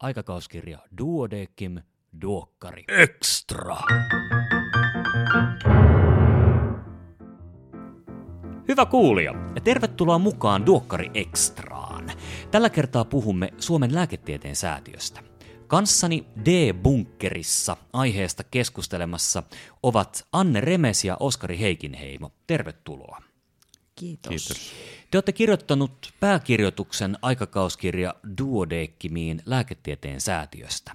aikakauskirja Duodeckim Duokkari Extra. Hyvä kuulija ja tervetuloa mukaan Duokkari Extraan. Tällä kertaa puhumme Suomen lääketieteen säätiöstä. Kanssani D-bunkerissa aiheesta keskustelemassa ovat Anne Remes ja Oskari Heikinheimo. Tervetuloa. Kiitos. Kiitos. Te olette kirjoittanut pääkirjoituksen aikakauskirja Duodekkimiin lääketieteen säätiöstä.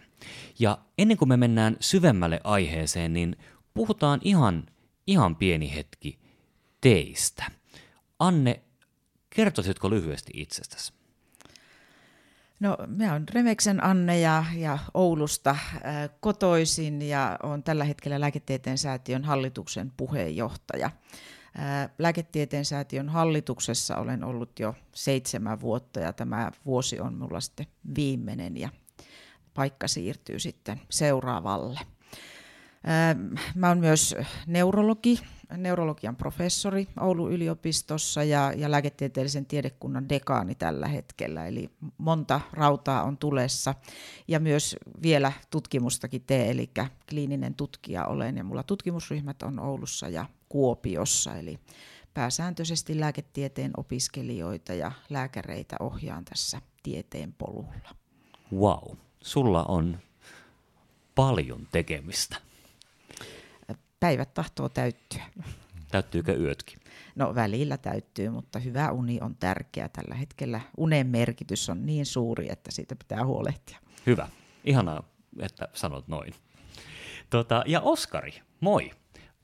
Ja ennen kuin me mennään syvemmälle aiheeseen, niin puhutaan ihan, ihan pieni hetki teistä. Anne, kertoisitko lyhyesti itsestäsi? No, mä oon Remeksen Anne ja, ja Oulusta äh, kotoisin ja olen tällä hetkellä Lääketieteen säätiön hallituksen puheenjohtaja. Lääketieteen säätiön hallituksessa olen ollut jo seitsemän vuotta ja tämä vuosi on mulla sitten viimeinen ja paikka siirtyy sitten seuraavalle. Mä oon myös neurologi, neurologian professori Oulun yliopistossa ja, ja lääketieteellisen tiedekunnan dekaani tällä hetkellä. Eli monta rautaa on tulessa ja myös vielä tutkimustakin teen, eli kliininen tutkija olen ja mulla tutkimusryhmät on Oulussa ja Kuopiossa. Eli pääsääntöisesti lääketieteen opiskelijoita ja lääkäreitä ohjaan tässä tieteen polulla. Wow, sulla on paljon tekemistä. Päivät tahtoo täyttyä. Täyttyykö yötkin? No välillä täyttyy, mutta hyvä uni on tärkeä. Tällä hetkellä unen merkitys on niin suuri, että siitä pitää huolehtia. Hyvä. Ihanaa, että sanot noin. Tota, ja Oskari, moi.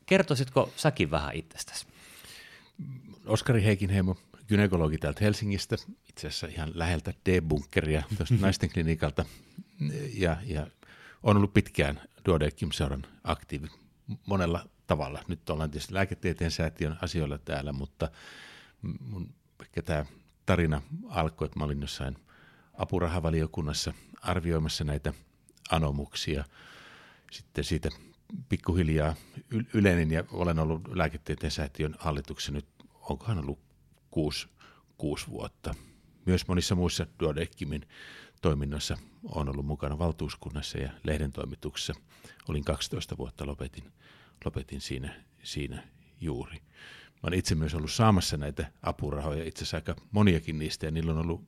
Kertoisitko säkin vähän itsestäsi? Oskari Heikinheimo, gynekologi täältä Helsingistä, itse asiassa ihan läheltä D-bunkeria tuosta naisten klinikalta. Ja, ja on ollut pitkään Duodeckim-seuran aktiivi monella tavalla. Nyt ollaan tietysti lääketieteen säätiön asioilla täällä, mutta mun ehkä tämä tarina alkoi, että mä olin jossain apurahavaliokunnassa arvioimassa näitä anomuksia. Sitten siitä pikkuhiljaa yl- yleinen ja olen ollut lääketieteen säätiön hallituksessa nyt, onkohan ollut kuusi, kuusi vuotta. Myös monissa muissa Duodeckimin toiminnoissa on ollut mukana valtuuskunnassa ja lehden toimituksessa. Olin 12 vuotta, lopetin, lopetin siinä, siinä juuri. Mä olen itse myös ollut saamassa näitä apurahoja, itse asiassa aika moniakin niistä, ja niillä on ollut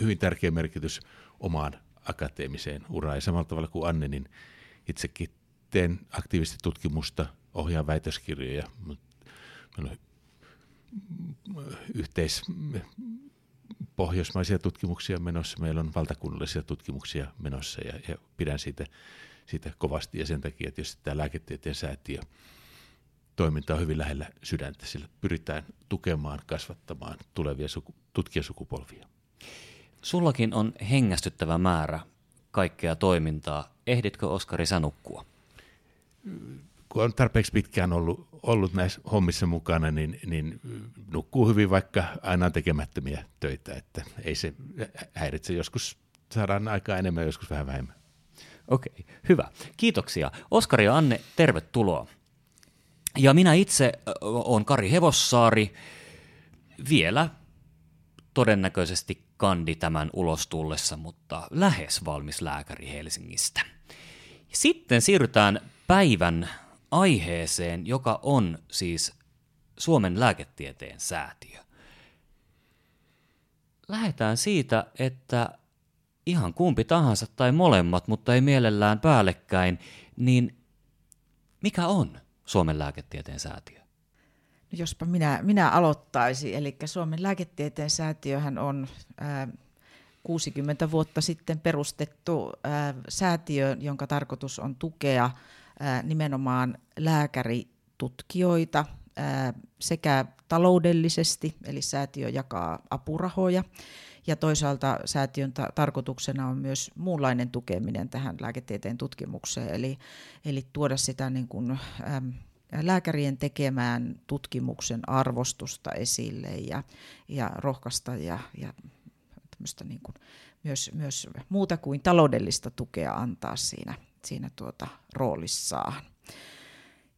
hyvin tärkeä merkitys omaan akateemiseen uraan. Ja samalla tavalla kuin Anne, niin itsekin teen aktiivisesti tutkimusta, ohjaan väitöskirjoja, mutta yhteis, pohjoismaisia tutkimuksia menossa, meillä on valtakunnallisia tutkimuksia menossa ja, ja pidän siitä, siitä kovasti ja sen takia, että jos tämä lääketieteen säätiö toiminta on hyvin lähellä sydäntä, sillä pyritään tukemaan, kasvattamaan tulevia suku, tutkijasukupolvia. Sullakin on hengästyttävä määrä kaikkea toimintaa. Ehditkö Oskari sä nukkua? Kun on tarpeeksi pitkään ollut, ollut näissä hommissa mukana, niin, niin nukkuu hyvin, vaikka aina on tekemättömiä töitä, että ei se häiritse. Joskus saadaan aikaa enemmän, joskus vähän vähemmän. Okei, hyvä. Kiitoksia. Oskari ja Anne, tervetuloa. Ja minä itse olen Kari Hevossaari, vielä todennäköisesti kandi tämän ulos tullessa, mutta lähes valmis lääkäri Helsingistä. Sitten siirrytään päivän aiheeseen, joka on siis Suomen lääketieteen säätiö. Lähdetään siitä, että ihan kumpi tahansa tai molemmat, mutta ei mielellään päällekkäin, niin mikä on Suomen lääketieteen säätiö? No jospa minä, minä aloittaisin. Eli Suomen lääketieteen säätiöhän on ää, 60 vuotta sitten perustettu ää, säätiö, jonka tarkoitus on tukea nimenomaan lääkäritutkijoita ää, sekä taloudellisesti, eli säätiö jakaa apurahoja, ja toisaalta säätiön ta- tarkoituksena on myös muunlainen tukeminen tähän lääketieteen tutkimukseen, eli, eli tuoda sitä niin kuin, äm, lääkärien tekemään tutkimuksen arvostusta esille ja, ja rohkaista ja, ja niin kuin myös, myös muuta kuin taloudellista tukea antaa siinä, siinä tuota roolissaan.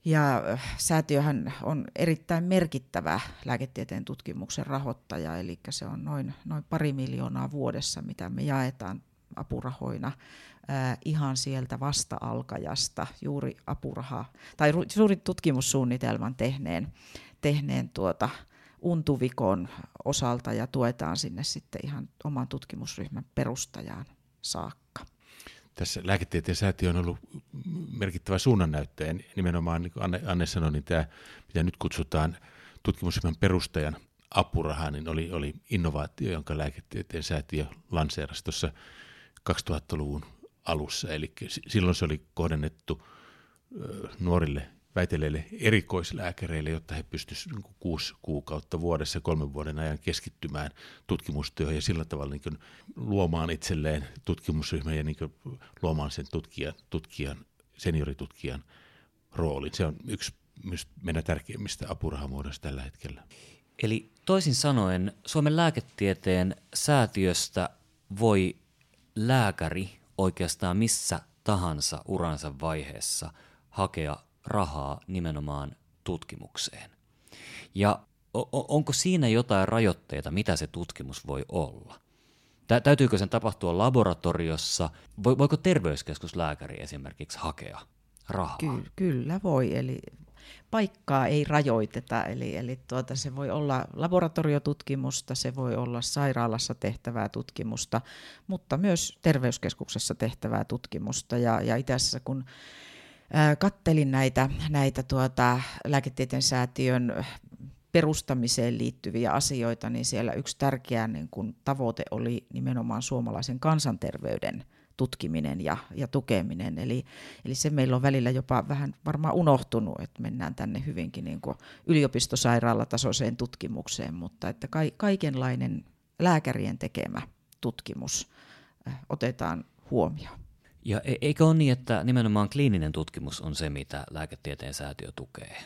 Ja säätiöhän on erittäin merkittävä lääketieteen tutkimuksen rahoittaja, eli se on noin, noin pari miljoonaa vuodessa, mitä me jaetaan apurahoina ihan sieltä vasta-alkajasta juuri apuraha tai juuri tutkimussuunnitelman tehneen, tehneen tuota, untuvikon osalta ja tuetaan sinne sitten ihan oman tutkimusryhmän perustajaan saakka. Tässä lääketieteen säätiö on ollut merkittävä suunnannäyttäjä. Nimenomaan, niin kuin Anne, Anne sanoi, niin tämä, mitä nyt kutsutaan tutkimusryhmän perustajan apuraha, niin oli, oli innovaatio, jonka lääketieteen säätiö lanseerasi tuossa 2000-luvun alussa. Eli silloin se oli kohdennettu nuorille väiteleille erikoislääkäreille, jotta he pystyisivät niin kuusi kuukautta vuodessa kolmen vuoden ajan keskittymään tutkimustyöhön ja sillä tavalla niin luomaan itselleen tutkimusryhmän ja niin luomaan sen tutkijan, tutkijan, senioritutkijan roolin. Se on yksi meidän tärkeimmistä apurahamuodoista tällä hetkellä. Eli toisin sanoen Suomen lääketieteen säätiöstä voi lääkäri oikeastaan missä tahansa uransa vaiheessa hakea rahaa nimenomaan tutkimukseen. Ja onko siinä jotain rajoitteita, mitä se tutkimus voi olla? Täytyykö sen tapahtua laboratoriossa? Voiko terveyskeskuslääkäri esimerkiksi hakea rahaa? Ky- kyllä voi, eli paikkaa ei rajoiteta, eli, eli tuota, se voi olla laboratoriotutkimusta, se voi olla sairaalassa tehtävää tutkimusta, mutta myös terveyskeskuksessa tehtävää tutkimusta. Ja, ja itse asiassa kun kattelin näitä, näitä tuota, lääketieteen säätiön perustamiseen liittyviä asioita, niin siellä yksi tärkeä niin kun, tavoite oli nimenomaan suomalaisen kansanterveyden tutkiminen ja, ja tukeminen. Eli, eli se meillä on välillä jopa vähän varmaan unohtunut, että mennään tänne hyvinkin niin kuin yliopistosairaalatasoiseen tutkimukseen, mutta että ka, kaikenlainen lääkärien tekemä tutkimus otetaan huomioon. Ja e-, eikö ole niin, että nimenomaan kliininen tutkimus on se, mitä lääketieteen säätiö tukee?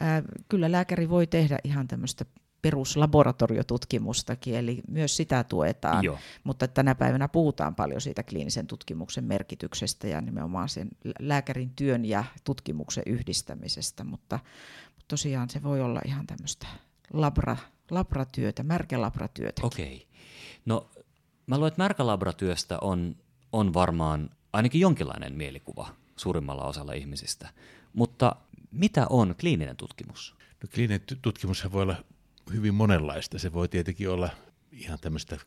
Ää, kyllä lääkäri voi tehdä ihan tämmöistä peruslaboratoriotutkimustakin, eli myös sitä tuetaan, Joo. mutta tänä päivänä puhutaan paljon siitä kliinisen tutkimuksen merkityksestä ja nimenomaan sen lääkärin työn ja tutkimuksen yhdistämisestä, mutta, mutta tosiaan se voi olla ihan tämmöistä labra, labratyötä, märkälabratyötä. Okei. No mä luulen, että märkälabratyöstä on, on varmaan ainakin jonkinlainen mielikuva suurimmalla osalla ihmisistä. Mutta mitä on kliininen tutkimus? No, kliininen tutkimus voi olla hyvin monenlaista. Se voi tietenkin olla ihan tämmöistä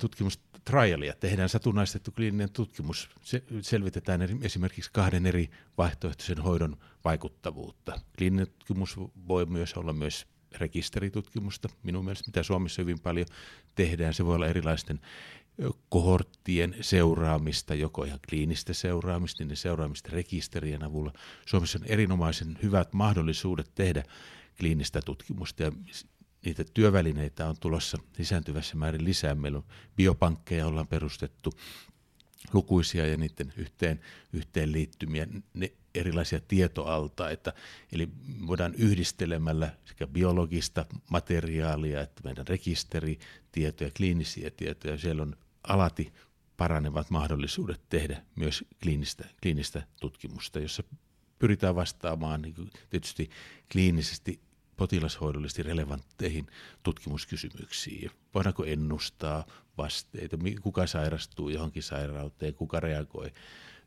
tutkimustrialia. Tehdään satunnaistettu kliininen tutkimus. Se, selvitetään esimerkiksi kahden eri vaihtoehtoisen hoidon vaikuttavuutta. Kliininen tutkimus voi myös olla myös rekisteritutkimusta, minun mielestä, mitä Suomessa hyvin paljon tehdään. Se voi olla erilaisten kohorttien seuraamista, joko ihan kliinistä seuraamista, niin seuraamista rekisterien avulla. Suomessa on erinomaisen hyvät mahdollisuudet tehdä kliinistä tutkimusta ja niitä työvälineitä on tulossa lisääntyvässä määrin lisää. Meillä on biopankkeja ollaan perustettu lukuisia ja niiden yhteen, yhteen liittymiä, ne erilaisia tietoaltaita. Eli voidaan yhdistelemällä sekä biologista materiaalia että meidän rekisteritietoja, kliinisiä tietoja. Siellä on alati paranevat mahdollisuudet tehdä myös kliinistä, kliinistä tutkimusta, jossa pyritään vastaamaan niin tietysti kliinisesti potilashoidollisesti relevantteihin tutkimuskysymyksiin. Voidaanko ennustaa vasteita, kuka sairastuu johonkin sairauteen, kuka reagoi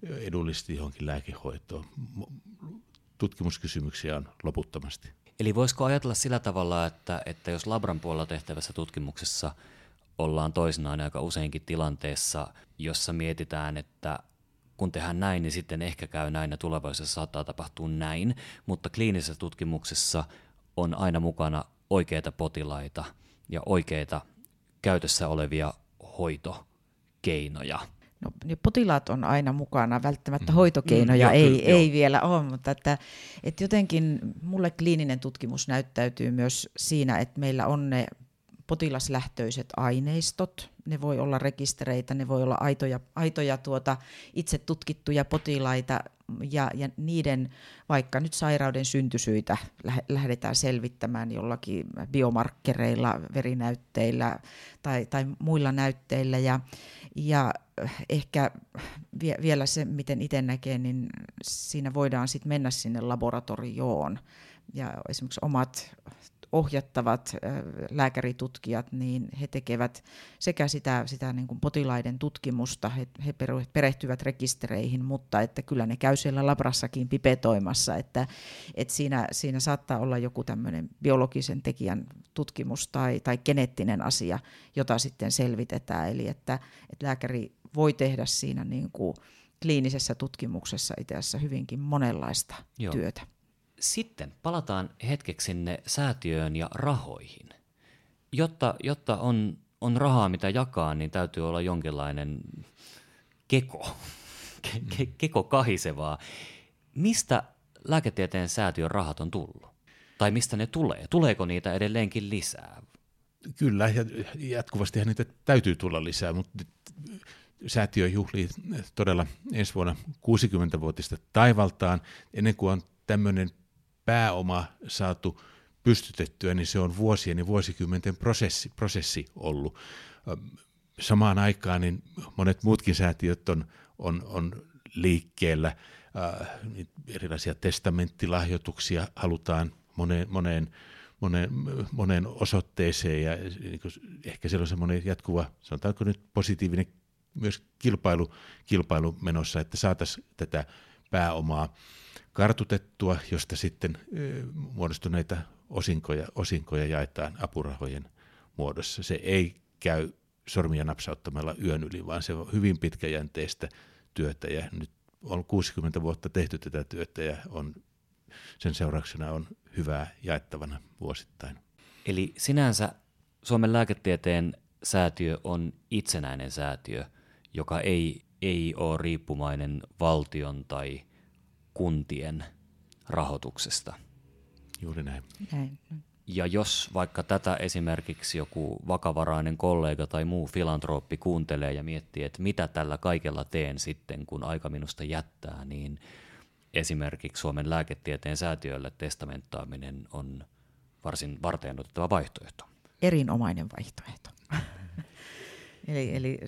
edullisesti johonkin lääkehoitoon. Tutkimuskysymyksiä on loputtomasti. Eli voisiko ajatella sillä tavalla, että, että jos Labran puolella tehtävässä tutkimuksessa ollaan toisinaan aika useinkin tilanteessa, jossa mietitään, että kun tehdään näin, niin sitten ehkä käy näin ja tulevaisuudessa saattaa tapahtua näin, mutta kliinisessä tutkimuksessa on aina mukana oikeita potilaita ja oikeita käytössä olevia hoitokeinoja. No, niin potilaat on aina mukana, välttämättä mm. hoitokeinoja mm, ei, kyllä, ei vielä ole, mutta että, että jotenkin mulle kliininen tutkimus näyttäytyy myös siinä, että meillä on ne potilaslähtöiset aineistot, ne voi olla rekistereitä, ne voi olla aitoja, aitoja tuota, itse tutkittuja potilaita ja, ja niiden vaikka nyt sairauden syntysyitä lähdetään selvittämään jollakin biomarkkereilla, verinäytteillä tai, tai muilla näytteillä. Ja, ja ehkä vie, vielä se, miten itse näkee, niin siinä voidaan sitten mennä sinne laboratorioon. Ja esimerkiksi omat ohjattavat lääkäritutkijat, niin he tekevät sekä sitä, sitä niin kuin potilaiden tutkimusta, he, he perehtyvät rekistereihin, mutta että kyllä ne käy siellä labrassakin pipetoimassa, että, että siinä, siinä saattaa olla joku tämmöinen biologisen tekijän tutkimus tai, tai geneettinen asia, jota sitten selvitetään, eli että, että lääkäri voi tehdä siinä niin kuin kliinisessä tutkimuksessa itse asiassa hyvinkin monenlaista Joo. työtä. Sitten palataan hetkeksi sinne säätiöön ja rahoihin. Jotta, jotta on, on rahaa, mitä jakaa, niin täytyy olla jonkinlainen keko, ke, ke, keko kahisevaa. Mistä lääketieteen säätiön rahat on tullut? Tai mistä ne tulee? Tuleeko niitä edelleenkin lisää? Kyllä, ja jatkuvasti niitä täytyy tulla lisää, mutta säätiö juhlii todella ensi vuonna 60-vuotista taivaltaan. Ennen kuin on tämmöinen pääoma saatu pystytettyä, niin se on vuosien ja vuosikymmenten prosessi, prosessi ollut. Samaan aikaan niin monet muutkin säätiöt on, on, on liikkeellä. erilaisia testamenttilahjoituksia halutaan moneen, moneen, moneen, moneen osoitteeseen ja niin ehkä siellä on semmoinen jatkuva, sanotaanko nyt positiivinen myös kilpailu, kilpailu menossa, että saataisiin tätä pääomaa kartutettua, josta sitten muodostuneita osinkoja, osinkoja jaetaan apurahojen muodossa. Se ei käy sormia napsauttamalla yön yli, vaan se on hyvin pitkäjänteistä työtä ja nyt on 60 vuotta tehty tätä työtä ja on, sen seurauksena on hyvää jaettavana vuosittain. Eli sinänsä Suomen lääketieteen säätiö on itsenäinen säätiö, joka ei, ei ole riippumainen valtion tai kuntien rahoituksesta. Juuri näin. näin. Ja jos vaikka tätä esimerkiksi joku vakavarainen kollega tai muu filantrooppi kuuntelee ja miettii, että mitä tällä kaikella teen sitten, kun aika minusta jättää, niin esimerkiksi Suomen lääketieteen säätiölle testamenttaaminen on varsin varteen otettava vaihtoehto. Erinomainen vaihtoehto. eli eli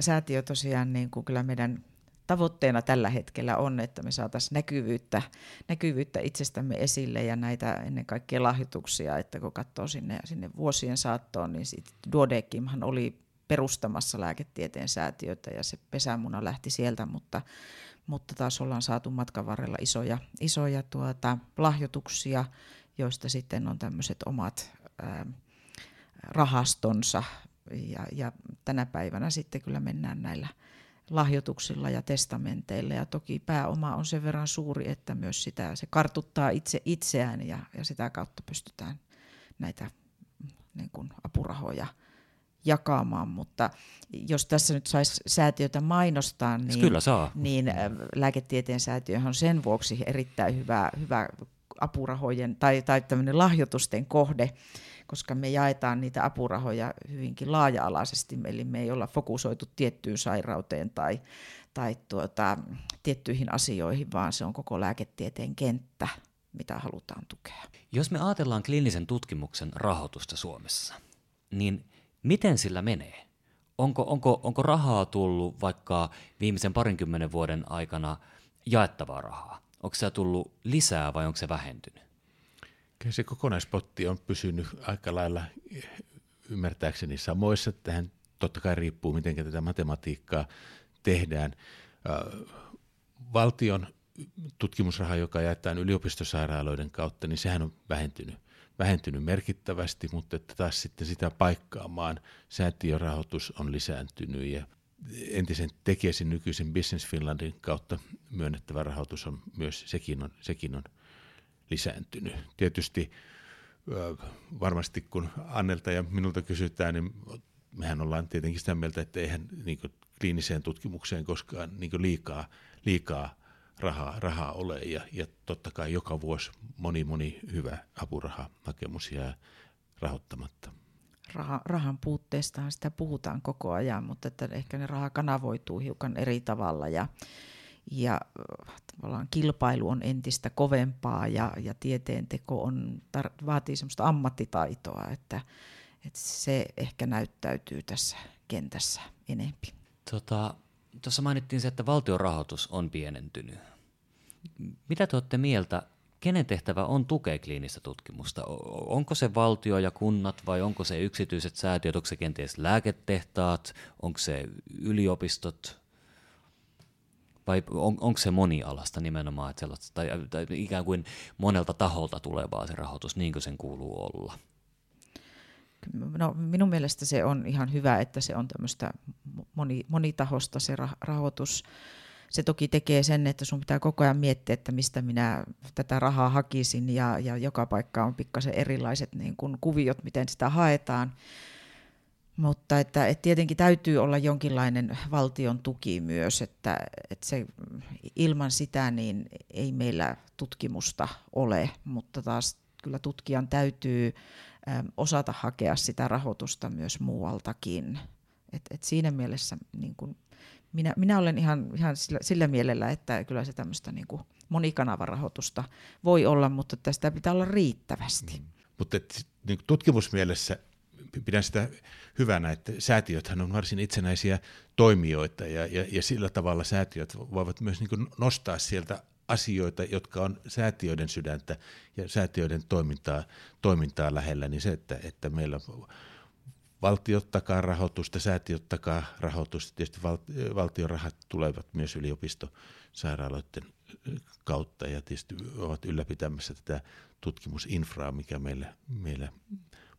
säätiö tosiaan, niin kuin kyllä meidän tavoitteena tällä hetkellä on, että me saataisiin näkyvyyttä, näkyvyyttä itsestämme esille ja näitä ennen kaikkea lahjoituksia, että kun katsoo sinne, sinne vuosien saattoon, niin Duodekimhan oli perustamassa lääketieteen säätiötä ja se pesämuna lähti sieltä, mutta, mutta taas ollaan saatu matkan varrella isoja, isoja tuota, lahjoituksia, joista sitten on tämmöiset omat ää, rahastonsa. Ja, ja tänä päivänä sitten kyllä mennään näillä lahjoituksilla ja testamenteilla. Ja toki pääoma on sen verran suuri, että myös sitä, se kartuttaa itse itseään ja, ja sitä kautta pystytään näitä niin kuin apurahoja jakamaan, mutta jos tässä nyt saisi säätiötä mainostaa, niin, Kyllä saa. niin lääketieteen säätiö on sen vuoksi erittäin hyvä, hyvä apurahojen tai, tai lahjoitusten kohde, koska me jaetaan niitä apurahoja hyvinkin laaja-alaisesti, eli me ei olla fokusoitu tiettyyn sairauteen tai, tai tuota, tiettyihin asioihin, vaan se on koko lääketieteen kenttä, mitä halutaan tukea. Jos me ajatellaan kliinisen tutkimuksen rahoitusta Suomessa, niin miten sillä menee? Onko, onko, onko rahaa tullut vaikka viimeisen parinkymmenen vuoden aikana jaettavaa rahaa? Onko se tullut lisää vai onko se vähentynyt? Kyllä se kokonaispotti on pysynyt aika lailla ymmärtääkseni samoissa. Tähän totta kai riippuu, miten tätä matematiikkaa tehdään. Valtion tutkimusraha, joka jaetaan yliopistosairaaloiden kautta, niin sehän on vähentynyt, vähentynyt merkittävästi, mutta että taas sitten sitä paikkaamaan säätiörahoitus on lisääntynyt ja entisen Tekesin nykyisen Business Finlandin kautta myönnettävä rahoitus on myös, sekin on, sekin on lisääntynyt. Tietysti varmasti kun Annelta ja minulta kysytään, niin mehän ollaan tietenkin sitä mieltä, että eihän niin kliiniseen tutkimukseen koskaan niin liikaa, liikaa rahaa, rahaa ole ja, ja totta kai joka vuosi moni moni hyvä apurahahakemus jää rahoittamatta. Raha, rahan puutteestahan sitä puhutaan koko ajan, mutta että ehkä ne raha kanavoituu hiukan eri tavalla ja, ja tavallaan kilpailu on entistä kovempaa ja, ja tieteenteko on, tar- vaatii semmoista ammattitaitoa, että, että se ehkä näyttäytyy tässä kentässä enempi. Tota, tuossa mainittiin se, että valtion rahoitus on pienentynyt. Mitä te olette mieltä, kenen tehtävä on tukea kliinistä tutkimusta? Onko se valtio ja kunnat vai onko se yksityiset säätiöt, onko se kenties lääketehtaat, onko se yliopistot vai on, onko se monialasta nimenomaan, että sellaista, tai, tai ikään kuin monelta taholta tulevaa se rahoitus, niin kuin sen kuuluu olla? No, minun mielestä se on ihan hyvä, että se on tämmöistä moni, monitahosta se rahoitus se toki tekee sen, että sun pitää koko ajan miettiä, että mistä minä tätä rahaa hakisin ja, ja joka paikka on pikkasen erilaiset niin kuin kuviot, miten sitä haetaan. Mutta että, että tietenkin täytyy olla jonkinlainen valtion tuki myös, että, että se, ilman sitä niin ei meillä tutkimusta ole, mutta taas kyllä tutkijan täytyy osata hakea sitä rahoitusta myös muualtakin. Et, et siinä mielessä niin kun minä, minä olen ihan, ihan sillä, sillä mielellä, että kyllä se tämmöistä niin monikanavarahoitusta voi olla, mutta tästä pitää olla riittävästi. Mm. Mutta niin tutkimusmielessä pidän sitä hyvänä, että säätiöthän on varsin itsenäisiä toimijoita ja, ja, ja sillä tavalla säätiöt voivat myös niin nostaa sieltä asioita, jotka on säätiöiden sydäntä ja säätiöiden toimintaa, toimintaa lähellä, niin se, että, että meillä valtiot takaa rahoitusta, säätiöt takaa rahoitusta, tietysti val, valtion rahat tulevat myös yliopistosairaaloiden kautta ja tietysti ovat ylläpitämässä tätä tutkimusinfraa, mikä meillä, meillä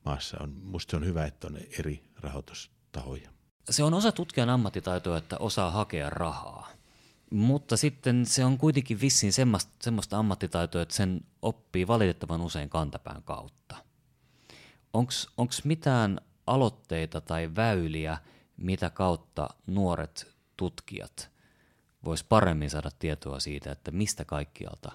maassa on. Minusta se on hyvä, että on eri rahoitustahoja. Se on osa tutkijan ammattitaitoa, että osaa hakea rahaa. Mutta sitten se on kuitenkin vissiin semmoista, semmoista ammattitaitoa, että sen oppii valitettavan usein kantapään kautta. Onko mitään aloitteita tai väyliä, mitä kautta nuoret tutkijat vois paremmin saada tietoa siitä, että mistä kaikkialta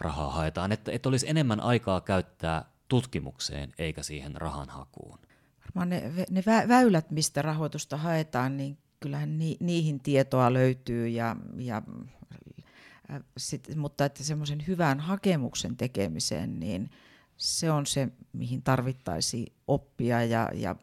rahaa haetaan, että, että olisi enemmän aikaa käyttää tutkimukseen eikä siihen rahan hakuun. Varmaan ne, ne väylät, mistä rahoitusta haetaan, niin kyllähän ni, niihin tietoa löytyy, ja, ja, äh, sit, mutta että semmoisen hyvän hakemuksen tekemiseen, niin se on se, mihin tarvittaisiin oppia ja, ja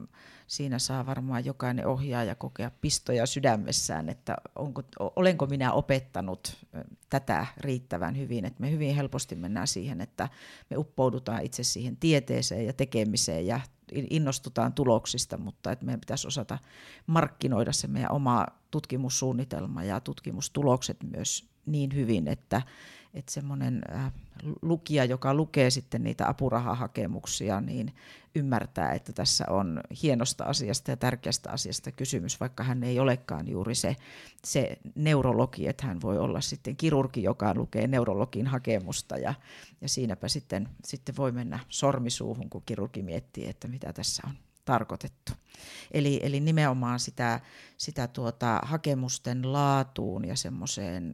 siinä saa varmaan jokainen ohjaaja kokea pistoja sydämessään, että onko, olenko minä opettanut tätä riittävän hyvin, että me hyvin helposti mennään siihen, että me uppoudutaan itse siihen tieteeseen ja tekemiseen ja innostutaan tuloksista, mutta että meidän pitäisi osata markkinoida se meidän oma tutkimussuunnitelma ja tutkimustulokset myös niin hyvin, että, että semmoinen äh, lukija, joka lukee sitten niitä apurahahakemuksia, niin ymmärtää, että tässä on hienosta asiasta ja tärkeästä asiasta kysymys, vaikka hän ei olekaan juuri se, se neurologi, että hän voi olla sitten kirurgi, joka lukee neurologin hakemusta ja, ja siinäpä sitten, sitten voi mennä sormisuuhun, kun kirurgi miettii, että mitä tässä on tarkoitettu. Eli, eli nimenomaan sitä, sitä tuota hakemusten laatuun ja semmoiseen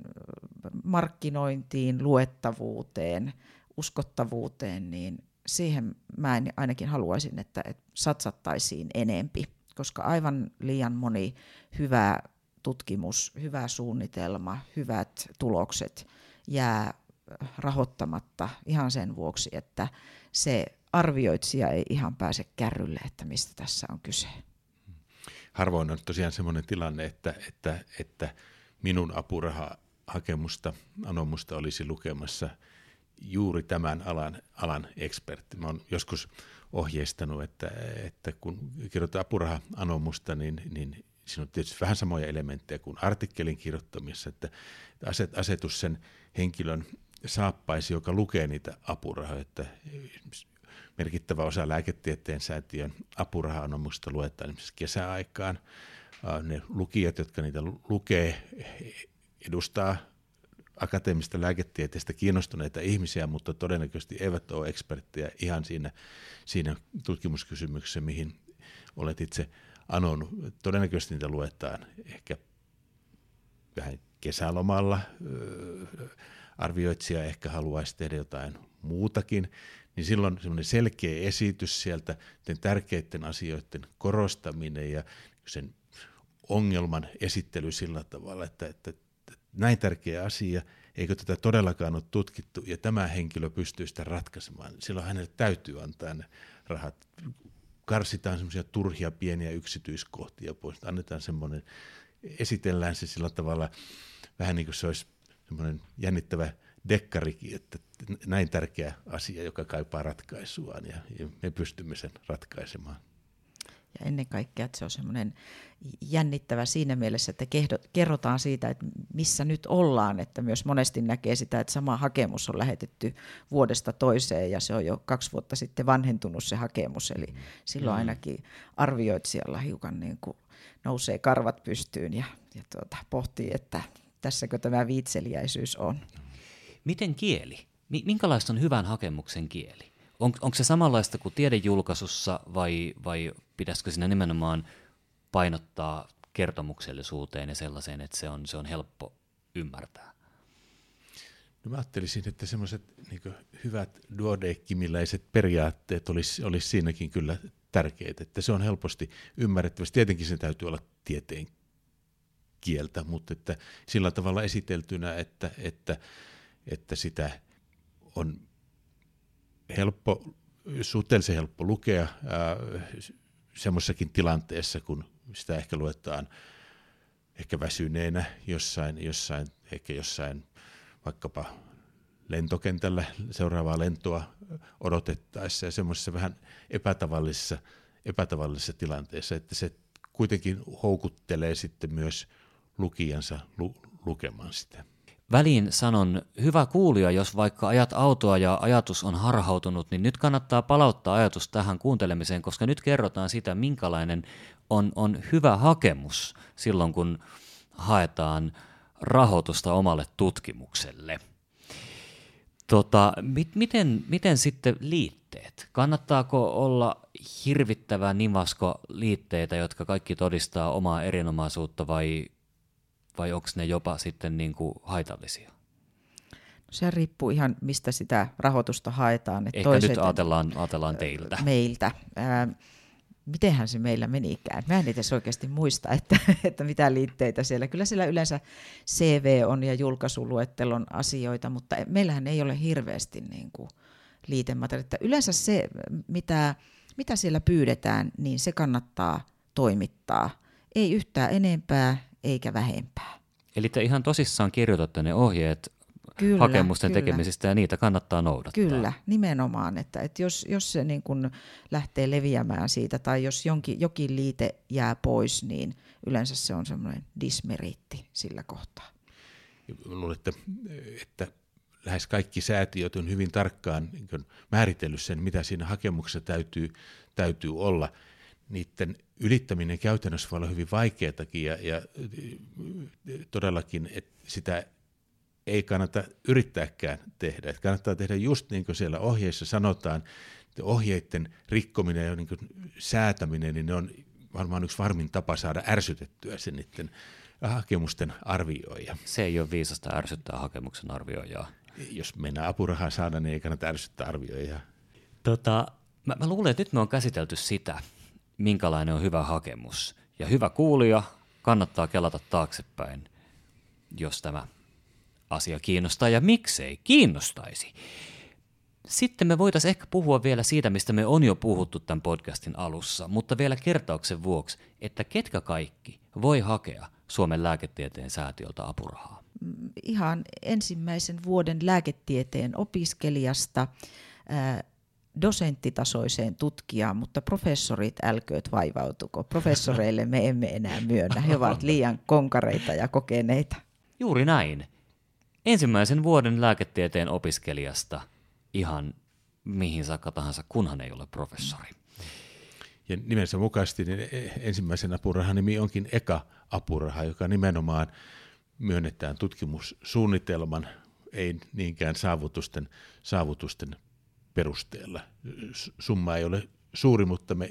markkinointiin, luettavuuteen, uskottavuuteen, niin siihen mä en ainakin haluaisin, että, että satsattaisiin enempi, koska aivan liian moni hyvä tutkimus, hyvä suunnitelma, hyvät tulokset jää rahoittamatta ihan sen vuoksi, että se arvioitsija ei ihan pääse kärrylle, että mistä tässä on kyse. Harvoin on tosiaan sellainen tilanne, että, että, että minun apurahahakemusta, anomusta olisi lukemassa juuri tämän alan, alan ekspertti. Mä olen joskus ohjeistanut, että, että kun kirjoittaa apuraha-anomusta, niin, niin siinä on tietysti vähän samoja elementtejä kuin artikkelin kirjoittamisessa, että asetus sen henkilön saappaisi, joka lukee niitä apurahoja, että merkittävä osa lääketieteen säätiön apuraha-anomusta luetaan esimerkiksi kesäaikaan. Ne lukijat, jotka niitä lukee, edustaa akateemista lääketieteestä kiinnostuneita ihmisiä, mutta todennäköisesti eivät ole eksperttejä ihan siinä, siinä tutkimuskysymyksessä, mihin olet itse anonut. Todennäköisesti niitä luetaan ehkä vähän kesälomalla. Arvioitsija ehkä haluaisi tehdä jotain muutakin niin silloin semmoinen selkeä esitys sieltä, tärkeiden asioiden korostaminen ja sen ongelman esittely sillä tavalla, että, että, että näin tärkeä asia, eikö tätä todellakaan ole tutkittu, ja tämä henkilö pystyy sitä ratkaisemaan. Silloin hänelle täytyy antaa ne rahat. Karsitaan semmoisia turhia pieniä yksityiskohtia pois, annetaan semmoinen, esitellään se sillä tavalla vähän niin kuin se olisi semmoinen jännittävä dekkarikin, että näin tärkeä asia, joka kaipaa ratkaisuaan ja, ja me pystymme sen ratkaisemaan. Ja ennen kaikkea, että se on semmoinen jännittävä siinä mielessä, että kerrotaan siitä, että missä nyt ollaan, että myös monesti näkee sitä, että sama hakemus on lähetetty vuodesta toiseen ja se on jo kaksi vuotta sitten vanhentunut se hakemus, eli silloin mm. ainakin arvioitsijalla hiukan niin kuin nousee karvat pystyyn ja, ja tuota, pohtii, että tässäkö tämä viitseliäisyys on. Miten kieli? Minkälaista on hyvän hakemuksen kieli? On, onko se samanlaista kuin tiedejulkaisussa vai, vai pitäisikö siinä nimenomaan painottaa kertomuksellisuuteen ja sellaiseen, että se on, se on helppo ymmärtää? No mä ajattelisin, että semmoiset niin hyvät duodekkimiläiset periaatteet olisi, olisi siinäkin kyllä tärkeitä, että se on helposti ymmärrettävästi. Tietenkin se täytyy olla tieteen kieltä, mutta että sillä tavalla esiteltynä, että, että, että sitä on helppo, suhteellisen helppo lukea semmoisessakin tilanteessa, kun sitä ehkä luetaan ehkä väsyneenä jossain, jossain, ehkä jossain vaikkapa lentokentällä seuraavaa lentoa odotettaessa ja semmoisessa vähän epätavallisessa, epätavallisessa tilanteessa, että se kuitenkin houkuttelee sitten myös lukijansa lu- lukemaan sitä. Väliin sanon, hyvä kuulija, jos vaikka ajat autoa ja ajatus on harhautunut, niin nyt kannattaa palauttaa ajatus tähän kuuntelemiseen, koska nyt kerrotaan sitä, minkälainen on, on hyvä hakemus silloin, kun haetaan rahoitusta omalle tutkimukselle. Tota, mit, miten, miten sitten liitteet? Kannattaako olla hirvittävä nivasko liitteitä, jotka kaikki todistaa omaa erinomaisuutta vai vai onko ne jopa sitten niin kuin haitallisia? No se riippuu ihan, mistä sitä rahoitusta haetaan. Että Ehkä toiset, nyt ajatellaan, ajatellaan teiltä. Meiltä. Ää, mitenhän se meillä menikään? Mä en itse oikeasti muista, että, että mitä liitteitä siellä. Kyllä siellä yleensä CV on ja julkaisuluettelon asioita, mutta meillähän ei ole hirveästi niin kuin liitemateriaalia. Yleensä se, mitä, mitä siellä pyydetään, niin se kannattaa toimittaa. Ei yhtään enempää eikä vähempää. Eli te ihan tosissaan kirjoitatte ne ohjeet kyllä, hakemusten kyllä. tekemisistä ja niitä kannattaa noudattaa. Kyllä, nimenomaan. Että, että jos, jos se niin kun lähtee leviämään siitä tai jos jonkin, jokin liite jää pois, niin yleensä se on semmoinen dismeritti sillä kohtaa. Luulen, että, että lähes kaikki säätiöt on hyvin tarkkaan niin määritellyt sen, mitä siinä hakemuksessa täytyy, täytyy olla. Niiden ylittäminen käytännössä voi olla hyvin vaikeatakin ja, ja todellakin että sitä ei kannata yrittääkään tehdä. Että kannattaa tehdä just niin kuin siellä ohjeissa sanotaan, että ohjeiden rikkominen ja niin säätäminen, niin ne on varmaan yksi varmin tapa saada ärsytettyä sen niiden hakemusten arvioija. Se ei ole viisasta ärsyttää hakemuksen arvioijaa. Jos mennään apurahaa saada, niin ei kannata ärsyttää arvioijaa. Tota, mä, mä luulen, että nyt me on käsitelty sitä, minkälainen on hyvä hakemus. Ja hyvä kuulija, kannattaa kelata taaksepäin, jos tämä asia kiinnostaa ja miksei kiinnostaisi. Sitten me voitaisiin ehkä puhua vielä siitä, mistä me on jo puhuttu tämän podcastin alussa, mutta vielä kertauksen vuoksi, että ketkä kaikki voi hakea Suomen lääketieteen säätiöltä apurahaa? Ihan ensimmäisen vuoden lääketieteen opiskelijasta dosenttitasoiseen tutkijaan, mutta professorit älkööt vaivautuko. Professoreille me emme enää myönnä. He ovat liian konkareita ja kokeneita. Juuri näin. Ensimmäisen vuoden lääketieteen opiskelijasta ihan mihin saakka tahansa, kunhan ei ole professori. Ja nimensä mukaisesti niin ensimmäisen apurahan nimi onkin Eka-apuraha, joka nimenomaan myönnetään tutkimussuunnitelman, ei niinkään saavutusten, saavutusten perusteella. Summa ei ole suuri, mutta me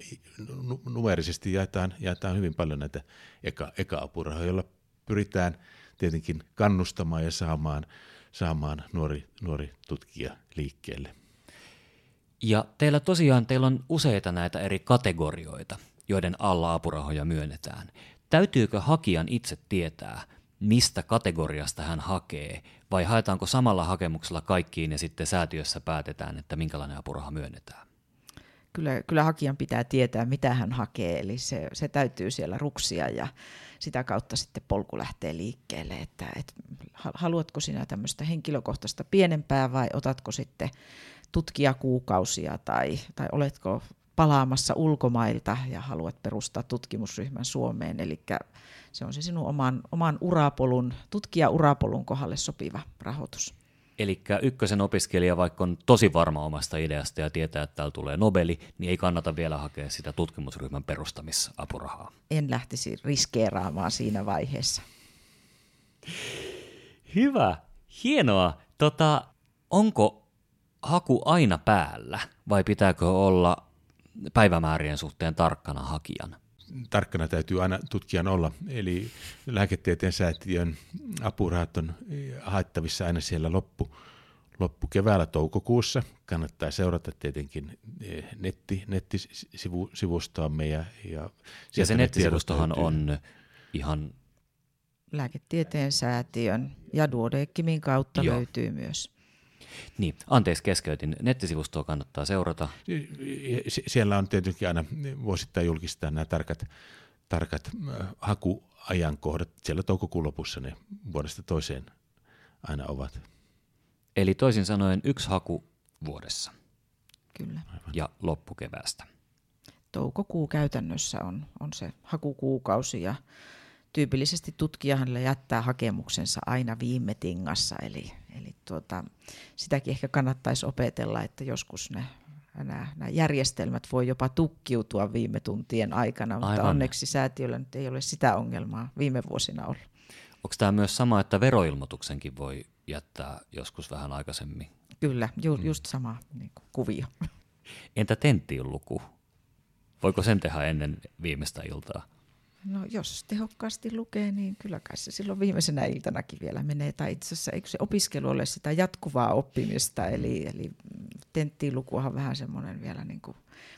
numerisesti jaetaan, jaetaan hyvin paljon näitä eka, eka-apurahoja, joilla pyritään tietenkin kannustamaan ja saamaan, saamaan nuori, nuori tutkija liikkeelle. Ja teillä tosiaan teillä on useita näitä eri kategorioita, joiden alla apurahoja myönnetään. Täytyykö hakijan itse tietää, mistä kategoriasta hän hakee, vai haetaanko samalla hakemuksella kaikkiin ja sitten säätiössä päätetään, että minkälainen apuraha myönnetään? Kyllä, kyllä hakijan pitää tietää, mitä hän hakee, eli se, se täytyy siellä ruksia ja sitä kautta sitten polku lähtee liikkeelle. Että, että haluatko sinä tämmöistä henkilökohtaista pienempää vai otatko sitten tutkijakuukausia tai, tai oletko palaamassa ulkomailta ja haluat perustaa tutkimusryhmän Suomeen. Eli se on se sinun oman, oman urapolun, tutkija-urapolun kohdalle sopiva rahoitus. Eli ykkösen opiskelija, vaikka on tosi varma omasta ideasta ja tietää, että täällä tulee Nobeli, niin ei kannata vielä hakea sitä tutkimusryhmän perustamisapurahaa. En lähtisi riskeeraamaan siinä vaiheessa. Hyvä, hienoa. Tota, onko haku aina päällä vai pitääkö olla päivämäärien suhteen tarkkana hakijan? Tarkkana täytyy aina tutkijan olla, eli lääketieteen säätiön apurahat on haettavissa aina siellä loppu, loppukeväällä toukokuussa. Kannattaa seurata tietenkin eh, netti, nettisivustoamme. Ja, ja, ja se nettisivustohan on ihan... Lääketieteen säätiön ja Duodeckimin kautta Joo. löytyy myös. Niin, anteeksi keskeytin. Nettisivustoa kannattaa seurata. Siellä on tietenkin aina vuosittain julkistaa nämä tarkat, tarkat hakuajankohdat. Siellä toukokuun lopussa ne vuodesta toiseen aina ovat. Eli toisin sanoen yksi haku vuodessa. Kyllä. Aivan. Ja loppukeväästä. Toukokuu käytännössä on, on se hakukuukausi ja tyypillisesti tutkijahan jättää hakemuksensa aina viime tingassa, eli, eli tuota, sitäkin ehkä kannattaisi opetella, että joskus ne nämä, nämä järjestelmät voi jopa tukkiutua viime tuntien aikana, mutta Aivan. onneksi säätiöllä nyt ei ole sitä ongelmaa viime vuosina ollut. Onko tämä myös sama, että veroilmoituksenkin voi jättää joskus vähän aikaisemmin? Kyllä, ju, mm. just sama niin kuin, kuvio. Entä tenttiin luku? Voiko sen tehdä ennen viimeistä iltaa? No jos tehokkaasti lukee, niin kyllä kai se silloin viimeisenä iltanakin vielä menee. Tai itse asiassa eikö se opiskelu ole sitä jatkuvaa oppimista, eli, eli tenttilukuhan on vähän semmoinen vielä niin kuin,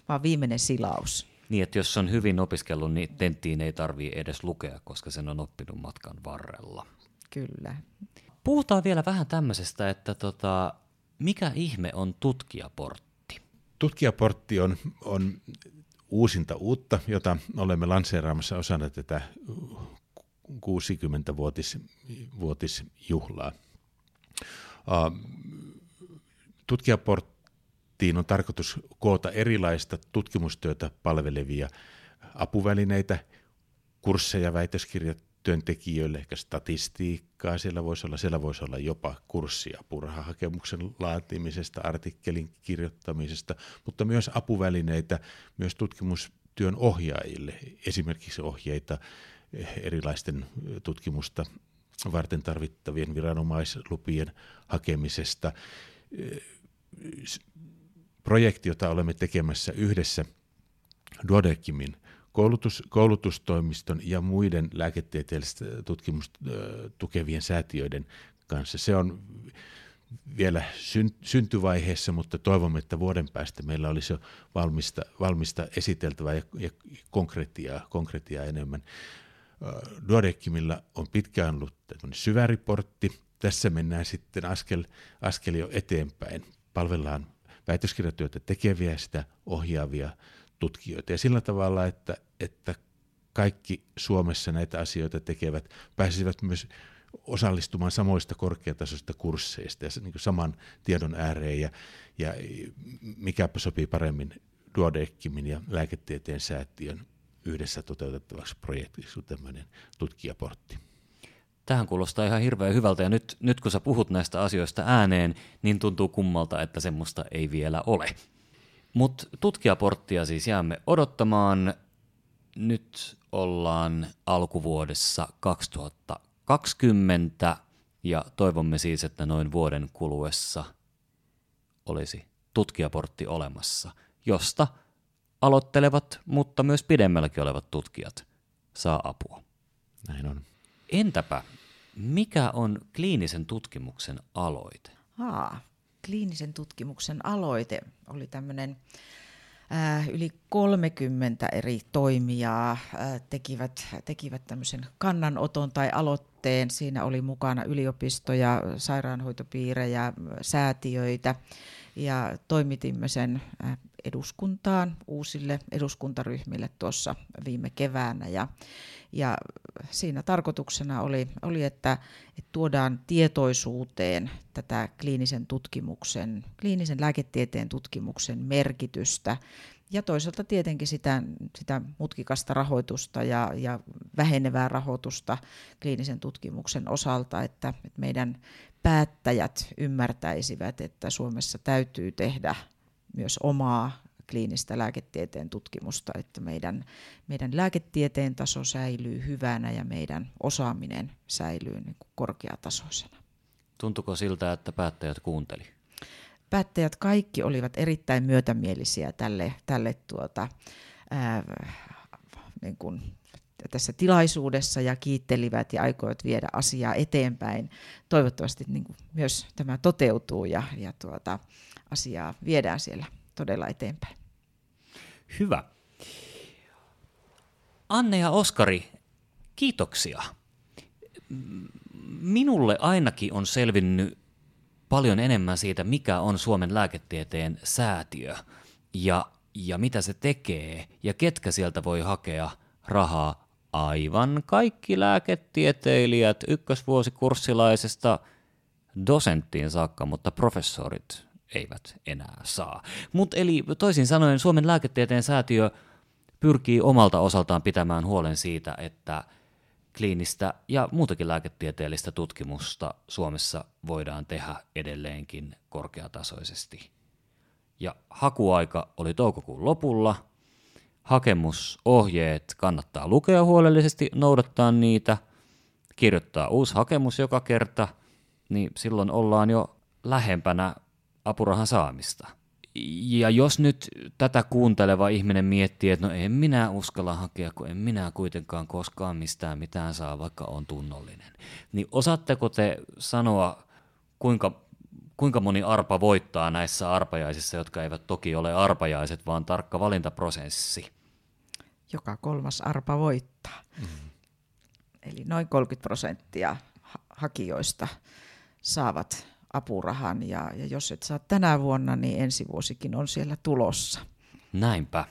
vaan viimeinen silaus. Niin, että jos on hyvin opiskellut, niin tenttiin ei tarvitse edes lukea, koska sen on oppinut matkan varrella. Kyllä. Puhutaan vielä vähän tämmöisestä, että tota, mikä ihme on tutkijaportti? Tutkijaportti on, on uusinta uutta, jota olemme lanseeraamassa osana tätä 60-vuotisjuhlaa. Tutkijaporttiin on tarkoitus koota erilaista tutkimustyötä palvelevia apuvälineitä, kursseja, väitöskirjat, työntekijöille, ehkä statistiikkaa, siellä voisi olla, siellä voisi olla jopa kurssia purhahakemuksen laatimisesta, artikkelin kirjoittamisesta, mutta myös apuvälineitä myös tutkimustyön ohjaajille, esimerkiksi ohjeita erilaisten tutkimusta varten tarvittavien viranomaislupien hakemisesta. Projekti, jota olemme tekemässä yhdessä Duodecimin koulutus, koulutustoimiston ja muiden lääketieteellistä tutkimusta tukevien säätiöiden kanssa. Se on vielä syntyvaiheessa, mutta toivomme, että vuoden päästä meillä olisi jo valmista, valmista esiteltävää ja, ja konkretiaa, konkretiaa enemmän. Duodecimilla on pitkään ollut syväriportti. Tässä mennään sitten askel, askel jo eteenpäin. Palvellaan väitöskirjatyötä tekeviä sitä ohjaavia tutkijoita. Ja sillä tavalla, että, että kaikki Suomessa näitä asioita tekevät pääsisivät myös osallistumaan samoista korkeatasoista kursseista ja niin saman tiedon ääreen ja, ja mikäpä sopii paremmin Duodeckimin ja lääketieteen säätiön yhdessä toteutettavaksi projektiksi kuin tämmöinen tutkijaportti. Tähän kuulostaa ihan hirveän hyvältä ja nyt, nyt kun sä puhut näistä asioista ääneen, niin tuntuu kummalta, että semmoista ei vielä ole. Mutta tutkijaporttia siis jäämme odottamaan. Nyt ollaan alkuvuodessa 2020 ja toivomme siis, että noin vuoden kuluessa olisi tutkijaportti olemassa, josta aloittelevat, mutta myös pidemmälläkin olevat tutkijat saa apua. Näin on. Entäpä, mikä on kliinisen tutkimuksen aloite? Aa, kliinisen tutkimuksen aloite oli tämmöinen äh, yli 30 eri toimijaa äh, tekivät, tekivät tämmöisen kannanoton tai aloitteen. Siinä oli mukana yliopistoja, sairaanhoitopiirejä, säätiöitä ja toimitimme sen äh, eduskuntaan uusille eduskuntaryhmille tuossa viime keväänä. Ja, ja siinä tarkoituksena oli, oli että, että tuodaan tietoisuuteen tätä kliinisen tutkimuksen, kliinisen lääketieteen tutkimuksen merkitystä ja toisaalta tietenkin sitä, sitä mutkikasta rahoitusta ja, ja vähenevää rahoitusta kliinisen tutkimuksen osalta, että, että meidän päättäjät ymmärtäisivät, että Suomessa täytyy tehdä myös omaa kliinistä lääketieteen tutkimusta, että meidän, meidän lääketieteen taso säilyy hyvänä ja meidän osaaminen säilyy niin kuin korkeatasoisena. Tuntuko siltä, että päättäjät kuunteli? Päättäjät kaikki olivat erittäin myötämielisiä tälle, tälle tuota, ää, niin kuin tässä tilaisuudessa ja kiittelivät ja aikoivat viedä asiaa eteenpäin. Toivottavasti niin kuin myös tämä toteutuu ja, ja tuota, asiaa viedään siellä todella eteenpäin. Hyvä. Anne ja Oskari, kiitoksia. Minulle ainakin on selvinnyt paljon enemmän siitä, mikä on Suomen lääketieteen säätiö ja, ja mitä se tekee ja ketkä sieltä voi hakea rahaa. Aivan kaikki lääketieteilijät ykkösvuosikurssilaisesta dosenttiin saakka, mutta professorit eivät enää saa. Mutta eli toisin sanoen Suomen lääketieteen säätiö pyrkii omalta osaltaan pitämään huolen siitä, että kliinistä ja muutakin lääketieteellistä tutkimusta Suomessa voidaan tehdä edelleenkin korkeatasoisesti. Ja hakuaika oli toukokuun lopulla. Hakemusohjeet kannattaa lukea huolellisesti, noudattaa niitä, kirjoittaa uusi hakemus joka kerta, niin silloin ollaan jo lähempänä apurahan saamista. Ja jos nyt tätä kuunteleva ihminen miettii, että no en minä uskalla hakea, kun en minä kuitenkaan koskaan mistään mitään saa, vaikka on tunnollinen, niin osaatteko te sanoa, kuinka, kuinka moni arpa voittaa näissä arpajaisissa, jotka eivät toki ole arpajaiset, vaan tarkka valintaprosessi? Joka kolmas arpa voittaa. Mm-hmm. Eli noin 30 prosenttia hakijoista saavat apurahan ja, ja jos et saa tänä vuonna, niin ensi vuosikin on siellä tulossa. Näinpä.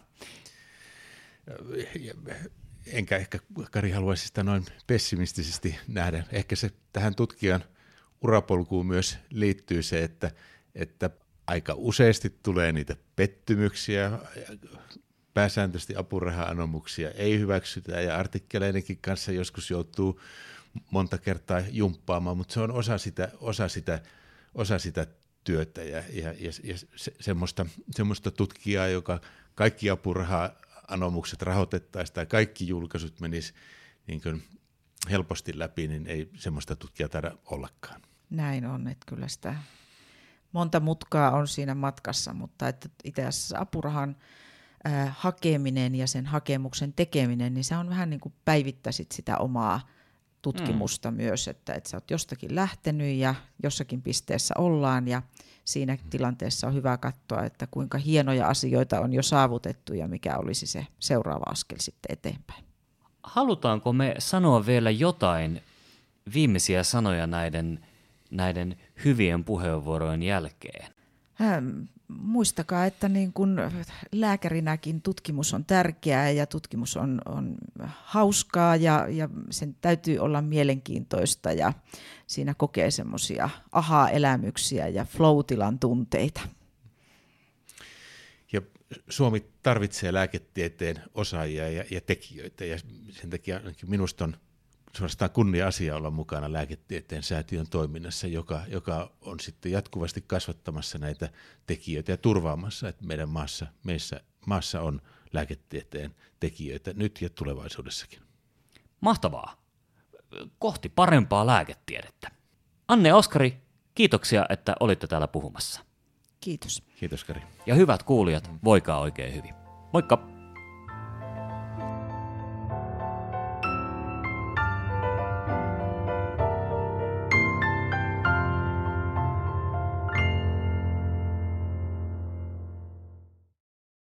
Enkä ehkä Kari haluaisi sitä noin pessimistisesti nähdä. Ehkä se tähän tutkijan urapolkuun myös liittyy se, että, että aika useasti tulee niitä pettymyksiä, pääsääntöisesti apuraha-anomuksia ei hyväksytä ja artikkeleidenkin kanssa joskus joutuu monta kertaa jumppaamaan, mutta se on osa sitä, osa sitä osa sitä työtä ja, ja, ja, ja se, semmoista, semmoista tutkijaa, joka kaikki apuraha-anomukset rahoitettaisiin tai kaikki julkaisut menis niin kuin helposti läpi, niin ei semmoista tutkijaa taida ollakaan. Näin on, että kyllä sitä monta mutkaa on siinä matkassa, mutta että itse asiassa apurahan äh, hakeminen ja sen hakemuksen tekeminen, niin se on vähän niin kuin päivittäisit sitä omaa tutkimusta mm. myös, että, että sä oot jostakin lähtenyt ja jossakin pisteessä ollaan ja siinä mm. tilanteessa on hyvä katsoa, että kuinka hienoja asioita on jo saavutettu ja mikä olisi se seuraava askel sitten eteenpäin. Halutaanko me sanoa vielä jotain viimeisiä sanoja näiden, näiden hyvien puheenvuorojen jälkeen? Muistakaa, että niin kun lääkärinäkin tutkimus on tärkeää ja tutkimus on, on hauskaa ja, ja sen täytyy olla mielenkiintoista ja siinä kokee semmoisia aha-elämyksiä ja flow-tilan tunteita. Ja Suomi tarvitsee lääketieteen osaajia ja, ja tekijöitä ja sen takia minusta on suorastaan kunnia-asia olla mukana lääketieteen säätiön toiminnassa, joka, joka on sitten jatkuvasti kasvattamassa näitä tekijöitä ja turvaamassa, että meidän maassa, meissä, maassa on lääketieteen tekijöitä nyt ja tulevaisuudessakin. Mahtavaa. Kohti parempaa lääketiedettä. Anne Oskari, kiitoksia, että olitte täällä puhumassa. Kiitos. Kiitos, Kari. Ja hyvät kuulijat, voikaa oikein hyvin. Moikka!